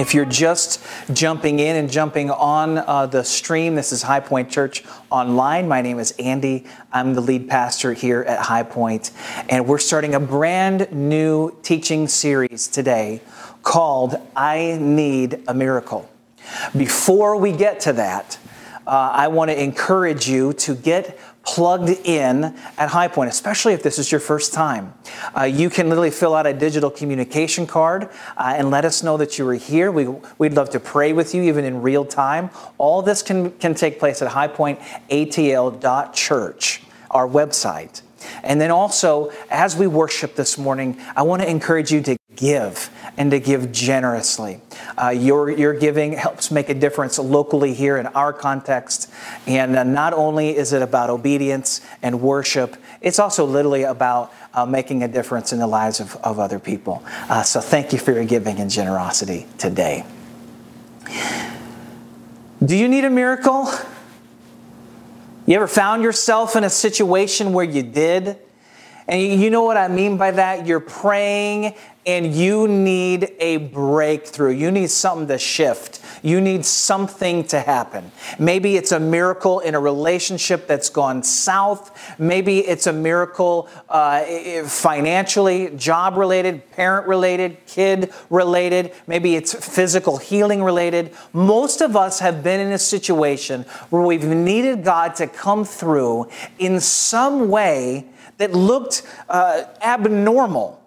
If you're just jumping in and jumping on uh, the stream, this is High Point Church Online. My name is Andy. I'm the lead pastor here at High Point, and we're starting a brand new teaching series today called I Need a Miracle. Before we get to that, uh, I want to encourage you to get plugged in at High Point, especially if this is your first time. Uh, you can literally fill out a digital communication card uh, and let us know that you were here. We, we'd love to pray with you even in real time. All this can, can take place at highpointatl.church, our website. And then also, as we worship this morning, I want to encourage you to give and to give generously. Uh, your, your giving helps make a difference locally here in our context. And uh, not only is it about obedience and worship, it's also literally about uh, making a difference in the lives of, of other people. Uh, so thank you for your giving and generosity today. Do you need a miracle? You ever found yourself in a situation where you did? And you know what I mean by that? You're praying and you need a breakthrough. You need something to shift. You need something to happen. Maybe it's a miracle in a relationship that's gone south. Maybe it's a miracle uh, financially, job related, parent related, kid related. Maybe it's physical healing related. Most of us have been in a situation where we've needed God to come through in some way that looked uh, abnormal.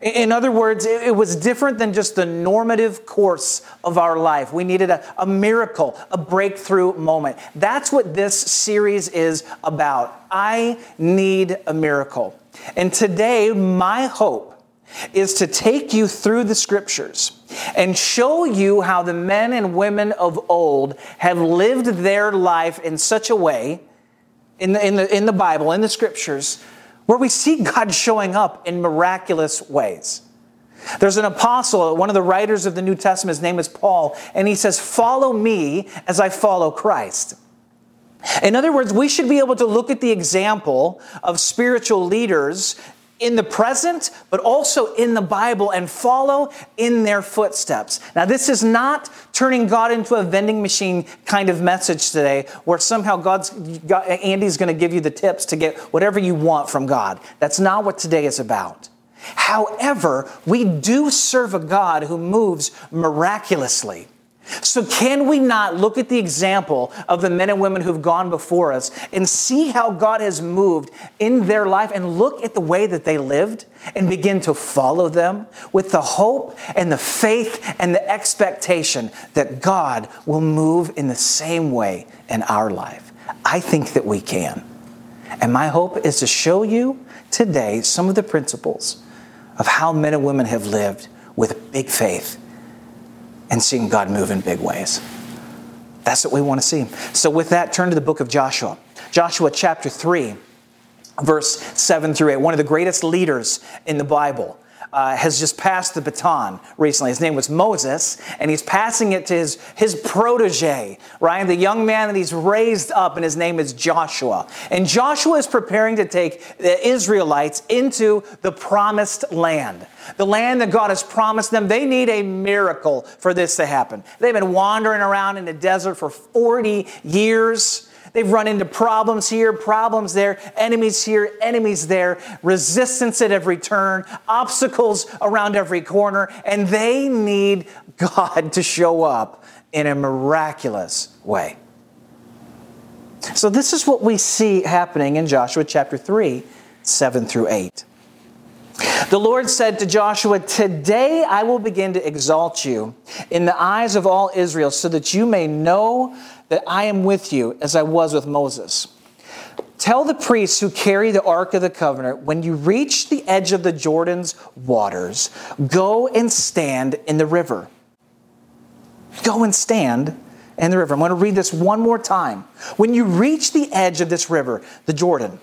In other words, it was different than just the normative course of our life. We needed a, a, miracle, a breakthrough moment. That's what this series is about. I need a miracle. And today, my hope is to take you through the scriptures and show you how the men and women of old have lived their life in such a way in the, in the, in the Bible, in the scriptures, where we see God showing up in miraculous ways. There's an apostle, one of the writers of the New Testament, his name is Paul, and he says, Follow me as I follow Christ. In other words, we should be able to look at the example of spiritual leaders in the present, but also in the Bible and follow in their footsteps. Now, this is not turning God into a vending machine kind of message today where somehow God's, God, Andy's going to give you the tips to get whatever you want from God. That's not what today is about. However, we do serve a God who moves miraculously. So, can we not look at the example of the men and women who've gone before us and see how God has moved in their life and look at the way that they lived and begin to follow them with the hope and the faith and the expectation that God will move in the same way in our life? I think that we can. And my hope is to show you today some of the principles of how men and women have lived with big faith and seeing God move in big ways. That's what we want to see. So, with that, turn to the book of Joshua. Joshua chapter 3, verse 7 through 8. One of the greatest leaders in the Bible. Uh, has just passed the baton recently. His name was Moses, and he's passing it to his, his protege, right? The young man that he's raised up, and his name is Joshua. And Joshua is preparing to take the Israelites into the promised land the land that God has promised them. They need a miracle for this to happen. They've been wandering around in the desert for 40 years. They've run into problems here, problems there, enemies here, enemies there, resistance at every turn, obstacles around every corner, and they need God to show up in a miraculous way. So, this is what we see happening in Joshua chapter 3, 7 through 8. The Lord said to Joshua, Today I will begin to exalt you in the eyes of all Israel, so that you may know that I am with you as I was with Moses. Tell the priests who carry the Ark of the Covenant, when you reach the edge of the Jordan's waters, go and stand in the river. Go and stand in the river. I'm going to read this one more time. When you reach the edge of this river, the Jordan,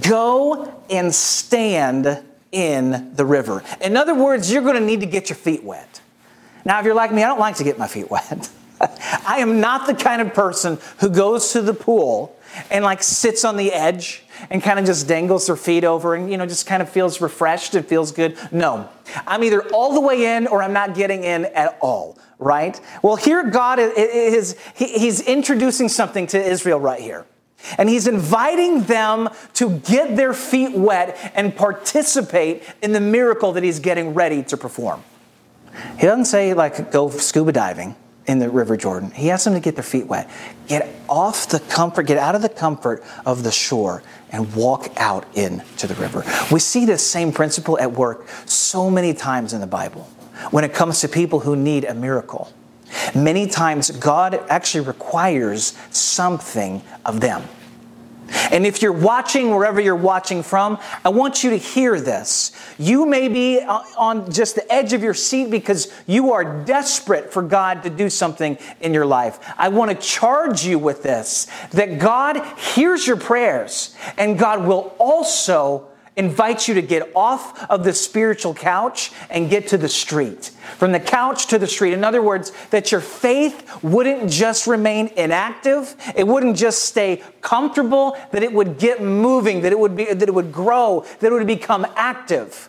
Go and stand in the river. In other words, you're going to need to get your feet wet. Now, if you're like me, I don't like to get my feet wet. I am not the kind of person who goes to the pool and like sits on the edge and kind of just dangles their feet over and, you know, just kind of feels refreshed and feels good. No, I'm either all the way in or I'm not getting in at all, right? Well, here God is, he's introducing something to Israel right here. And he's inviting them to get their feet wet and participate in the miracle that he's getting ready to perform. He doesn't say, like, go scuba diving in the River Jordan. He asks them to get their feet wet. Get off the comfort, get out of the comfort of the shore and walk out into the river. We see this same principle at work so many times in the Bible when it comes to people who need a miracle. Many times, God actually requires something of them. And if you're watching wherever you're watching from, I want you to hear this. You may be uh, on just the edge of your seat because you are desperate for God to do something in your life. I want to charge you with this that God hears your prayers and God will also invites you to get off of the spiritual couch and get to the street. From the couch to the street. In other words, that your faith wouldn't just remain inactive, it wouldn't just stay comfortable, that it would get moving, that it would be that it would grow, that it would become active.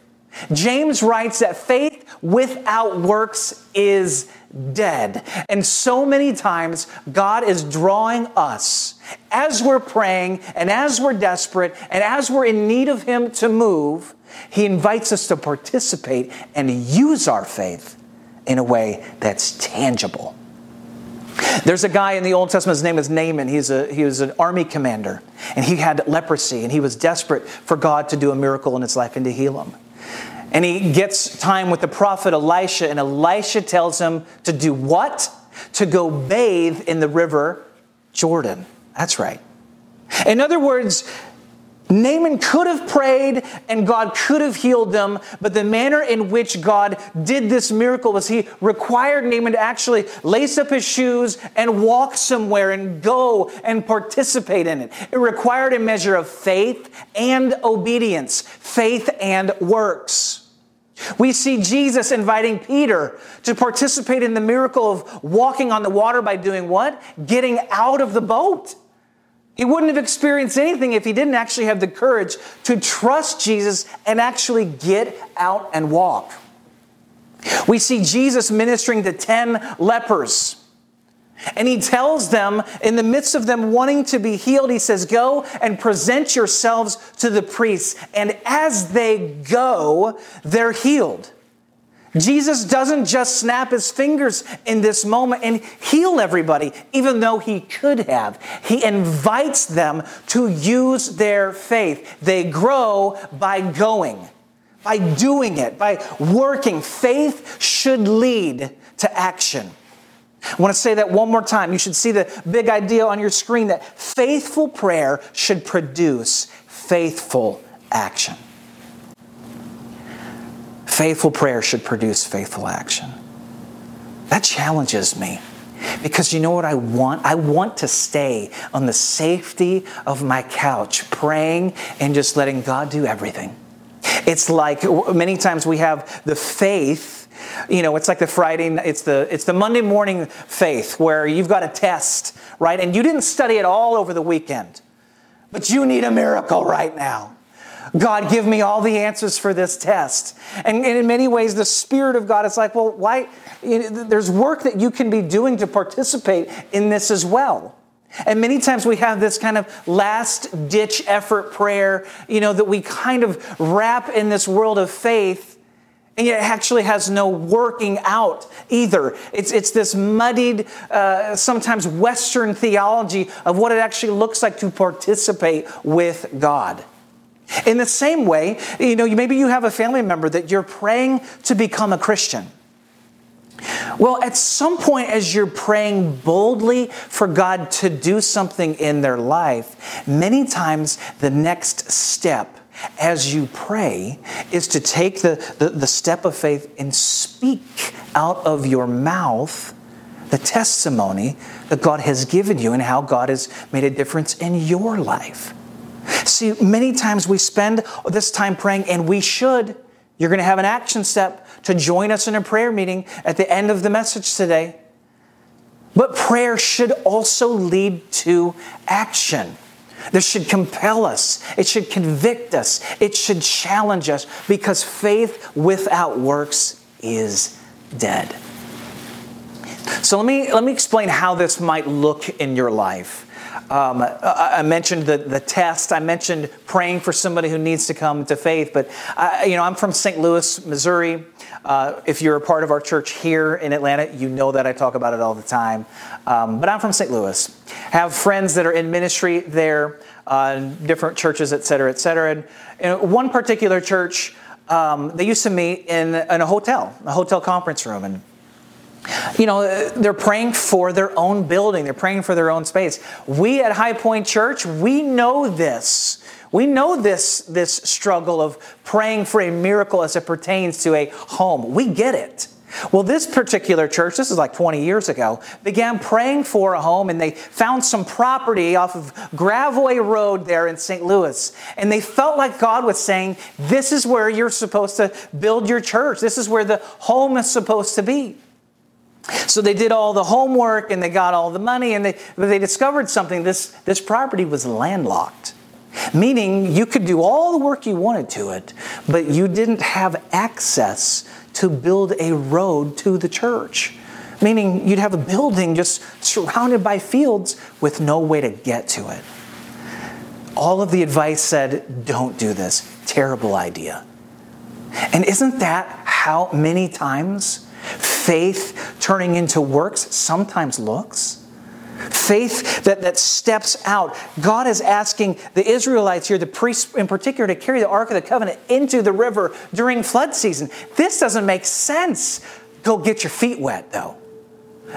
James writes that faith without works is dead. And so many times, God is drawing us as we're praying and as we're desperate and as we're in need of Him to move. He invites us to participate and use our faith in a way that's tangible. There's a guy in the Old Testament, his name is Naaman. He's a, he was an army commander, and he had leprosy, and he was desperate for God to do a miracle in his life and to heal him. And he gets time with the prophet Elisha, and Elisha tells him to do what? To go bathe in the river Jordan. That's right. In other words, Naaman could have prayed and God could have healed them, but the manner in which God did this miracle was he required Naaman to actually lace up his shoes and walk somewhere and go and participate in it. It required a measure of faith and obedience, faith and works. We see Jesus inviting Peter to participate in the miracle of walking on the water by doing what? Getting out of the boat. He wouldn't have experienced anything if he didn't actually have the courage to trust Jesus and actually get out and walk. We see Jesus ministering to 10 lepers. And he tells them, in the midst of them wanting to be healed, he says, Go and present yourselves to the priests. And as they go, they're healed. Jesus doesn't just snap his fingers in this moment and heal everybody, even though he could have. He invites them to use their faith. They grow by going, by doing it, by working. Faith should lead to action. I want to say that one more time. You should see the big idea on your screen that faithful prayer should produce faithful action. Faithful prayer should produce faithful action. That challenges me. Because you know what I want? I want to stay on the safety of my couch, praying and just letting God do everything. It's like many times we have the faith, you know, it's like the Friday, it's the, it's the Monday morning faith where you've got a test, right? And you didn't study it all over the weekend, but you need a miracle right now. God, give me all the answers for this test. And, and in many ways, the Spirit of God is like, well, why? You know, there's work that you can be doing to participate in this as well. And many times we have this kind of last ditch effort prayer, you know, that we kind of wrap in this world of faith and yet it actually has no working out either. It's, it's this muddied, uh, sometimes Western theology of what it actually looks like to participate with God. In the same way, you know, maybe you have a family member that you're praying to become a Christian. Well, at some point, as you're praying boldly for God to do something in their life, many times the next step as you pray is to take the, the, the, step of faith and speak out of your mouth the testimony that God has given you and how God has made a difference in your life. See, many times we spend this time praying, and we should. You're going to have an action step to join us in a prayer meeting at the end of the message today. But prayer should also lead to action. This should compel us. It should convict us. It should challenge us because faith without works is dead. So let me, let me explain how this might look in your life. Um, I mentioned the, the test. I mentioned praying for somebody who needs to come to faith. But I, you know, I'm from St. Louis, Missouri. Uh, if you're a part of our church here in Atlanta, you know that I talk about it all the time. Um, but I'm from St. Louis. Have friends that are in ministry there, uh, different churches, et cetera, et cetera. And, and one particular church, um, they used to meet in, in a hotel, a hotel conference room, and you know, they're praying for their own building, they're praying for their own space. We at High Point Church, we know this. We know this, this struggle of praying for a miracle as it pertains to a home. We get it. Well, this particular church, this is like 20 years ago, began praying for a home and they found some property off of Gravois Road there in St. Louis. And they felt like God was saying, This is where you're supposed to build your church. This is where the home is supposed to be. So they did all the homework and they got all the money and they, they discovered something. This, this property was landlocked, meaning you could do all the work you wanted to it, but you didn't have access to build a road to the church. Meaning you'd have a building just surrounded by fields with no way to get to it. All of the advice said, don't do this. Terrible idea. And isn't that how many times faith turning into works sometimes looks? Faith that, that steps out. God is asking the Israelites here, the priests in particular, to carry the Ark of the Covenant into the river during flood season. This doesn't make sense. Go get your feet wet, though.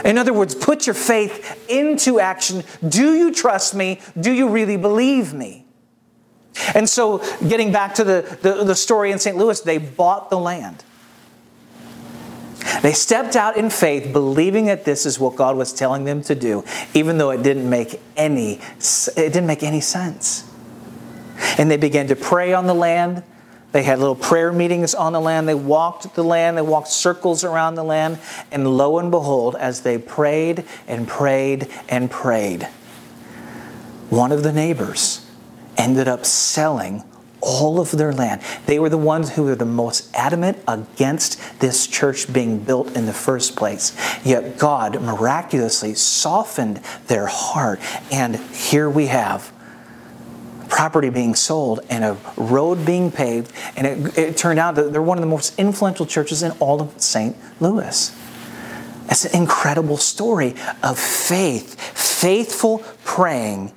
In other words, put your faith into action. Do you trust me? Do you really believe me? And so, getting back to the, the, the story in St. Louis, they bought the land. They stepped out in faith, believing that this is what God was telling them to do, even though it didn't make any, it didn't make any sense. And they began to pray on the land. They had little prayer meetings on the land. They walked the land. They walked circles around the land. And lo and behold, as they prayed and prayed and prayed, one of the neighbors ended up selling all of their land. They were the ones who were the most adamant against this church being built in the first place. Yet God miraculously softened their heart. And here we have property being sold and a road being paved. And it, it turned out that they're one of the most influential churches in all of St. Louis. It's an incredible story of faith, faithful praying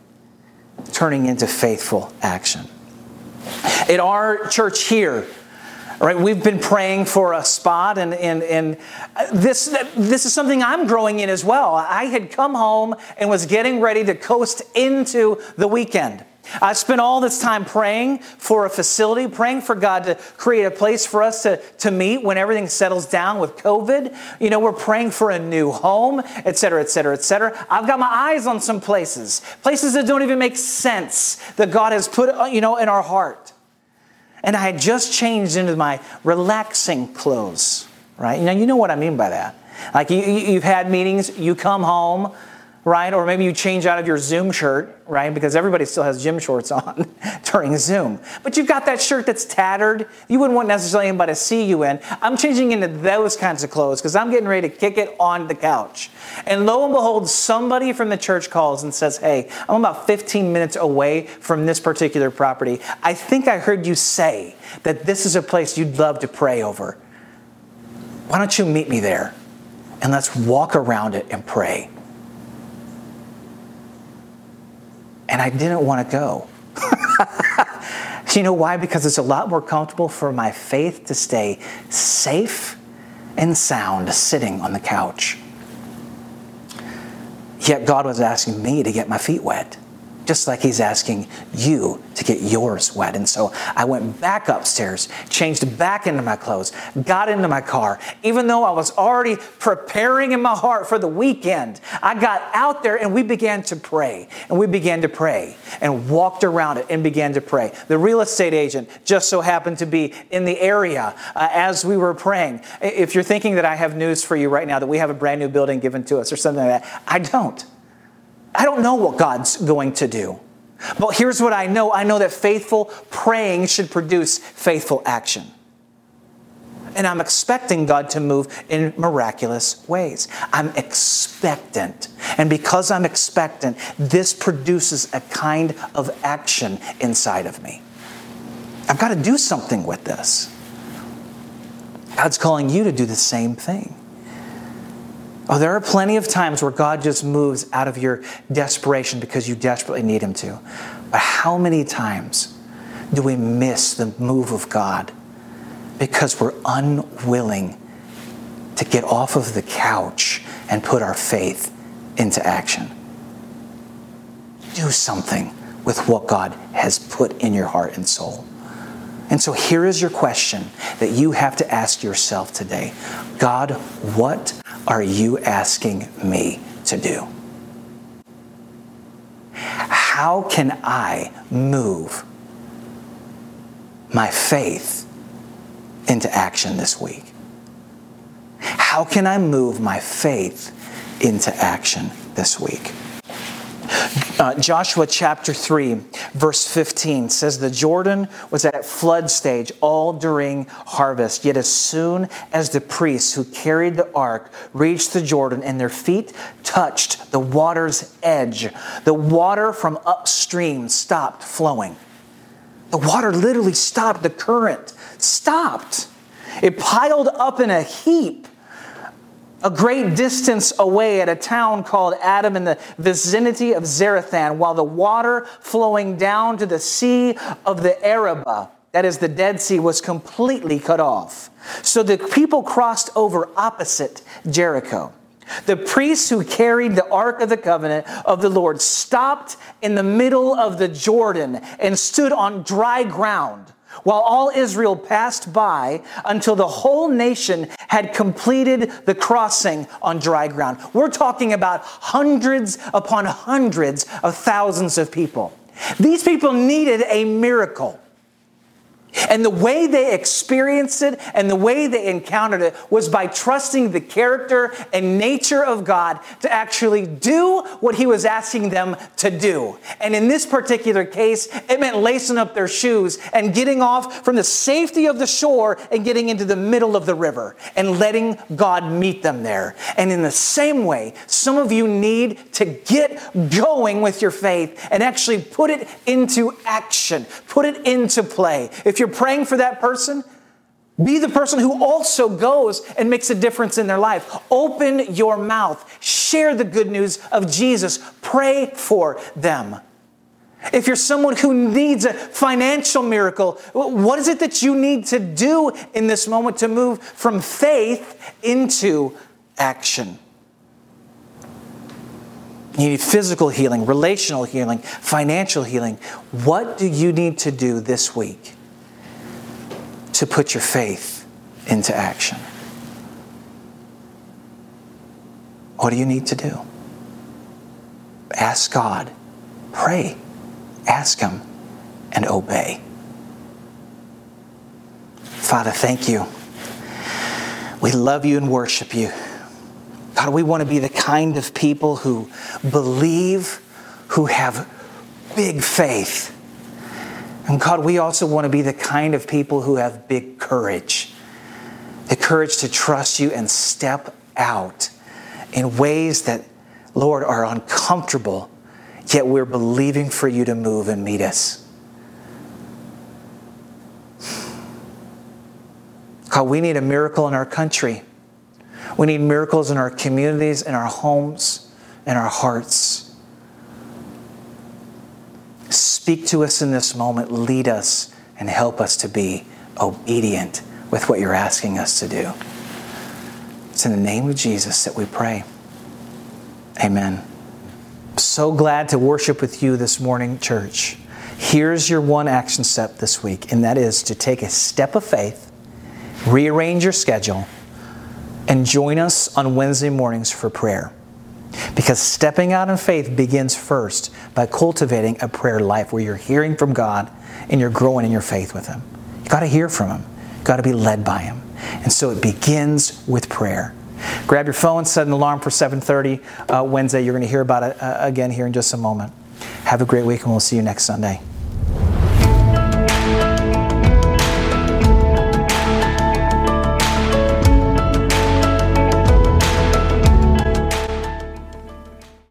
turning into faithful action. At our church here, right, we've been praying for a spot, and, and, and this, this is something I'm growing in as well. I had come home and was getting ready to coast into the weekend. I spent all this time praying for a facility, praying for God to create a place for us to, to meet when everything settles down with COVID. You know, we're praying for a new home, et cetera, et cetera, et cetera. I've got my eyes on some places, places that don't even make sense that God has put, you know, in our heart. And I had just changed into my relaxing clothes, right? Now, you know what I mean by that. Like you, you've had meetings, you come home, right? Or maybe you change out of your Zoom shirt, right? Because everybody still has gym shorts on during Zoom. But you've got that shirt that's tattered. You wouldn't want necessarily anybody to see you in. I'm changing into those kinds of clothes because I'm getting ready to kick it on the couch. And lo and behold, somebody from the church calls and says, Hey, I'm about 15 minutes away from this particular property. I think I heard you say that this is a place you'd love to pray over. Why don't you meet me there? And let's walk around it and pray. And I didn't want to go. you know why? Because it's a lot more comfortable for my faith to stay safe and sound sitting on the couch. Yet God was asking me to get my feet wet just like he's asking you to get yours wet. And so I went back upstairs, changed back into my clothes, got into my car. Even though I was already preparing in my heart for the weekend, I got out there and we began to pray. And we began to pray and walked around it and began to pray. The real estate agent just so happened to be in the area uh, as we were praying. If you're thinking that I have news for you right now, that we have a brand new building given to us or something like that, I don't. I don't know what God's going to do. But here's what I know I know that faithful praying should produce faithful action. And I'm expecting God to move in miraculous ways. I'm expectant. And because I'm expectant, this produces a kind of action inside of me. I've got to do something with this. God's calling you to do the same thing. Oh, there are plenty of times where God just moves out of your desperation because you desperately need Him to. But how many times do we miss the move of God because we're unwilling to get off of the couch and put our faith into action? Do something with what God has put in your heart and soul. And so here is your question that you have to ask yourself today God, what are you asking me to do? How can I move my faith into action this week? How can I move my faith into action this week? Uh, Joshua chapter 3, verse 15 says, The Jordan was at flood stage all during harvest. Yet as soon as the priests who carried the ark reached the Jordan and their feet touched the water's edge, the water from upstream stopped flowing. The water literally stopped, the current stopped. It piled up in a heap a great distance away at a town called Adam in the vicinity of Zarethan, while the water flowing down to the Sea of the Arabah, that is the Dead Sea, was completely cut off. So the people crossed over opposite Jericho. The priests who carried the Ark of the Covenant of the Lord stopped in the middle of the Jordan and stood on dry ground while all Israel passed by until the whole nation had completed the crossing on dry ground. We're talking about hundreds upon hundreds of thousands of people. These people needed a miracle. And the way they experienced it and the way they encountered it was by trusting the character and nature of God to actually do what He was asking them to do. And in this particular case, it meant lacing up their shoes and getting off from the safety of the shore and getting into the middle of the river and letting God meet them there. And in the same way, some of you need to get going with your faith and actually put it into action, put it into play. If you're you're praying for that person, be the person who also goes and makes a difference in their life. Open your mouth. Share the good news of Jesus. Pray for them. If you're someone who needs a financial miracle, what is it that you need to do in this moment to move from faith into action? You need physical healing, relational healing, financial healing. What do you need to do this week? To put your faith into action. What do you need to do? Ask God, pray, ask Him, and obey. Father, thank you. We love you and worship you. God, we want to be the kind of people who believe, who have big faith and God, we also want to be the kind of people who have big courage the courage to trust you and step out in ways that, Lord, are uncomfortable, yet we're believing for you to move and meet us. God, we need a miracle in our country. We need miracles in our communities, in our homes, in our hearts. Speak to us in this moment, lead us, and help us to be obedient with what you're asking us to do. It's in the name of Jesus that we pray. Amen. So glad to worship with you this morning, church. Here's your one action step this week, and that is to take a step of faith, rearrange your schedule, and join us on Wednesday mornings for prayer. Because stepping out in faith begins first by cultivating a prayer life where you're hearing from God and you're growing in your faith with Him. You got to hear from Him. You got to be led by Him. And so it begins with prayer. Grab your phone, set an alarm for 7:30 uh, Wednesday. You're going to hear about it uh, again here in just a moment. Have a great week, and we'll see you next Sunday.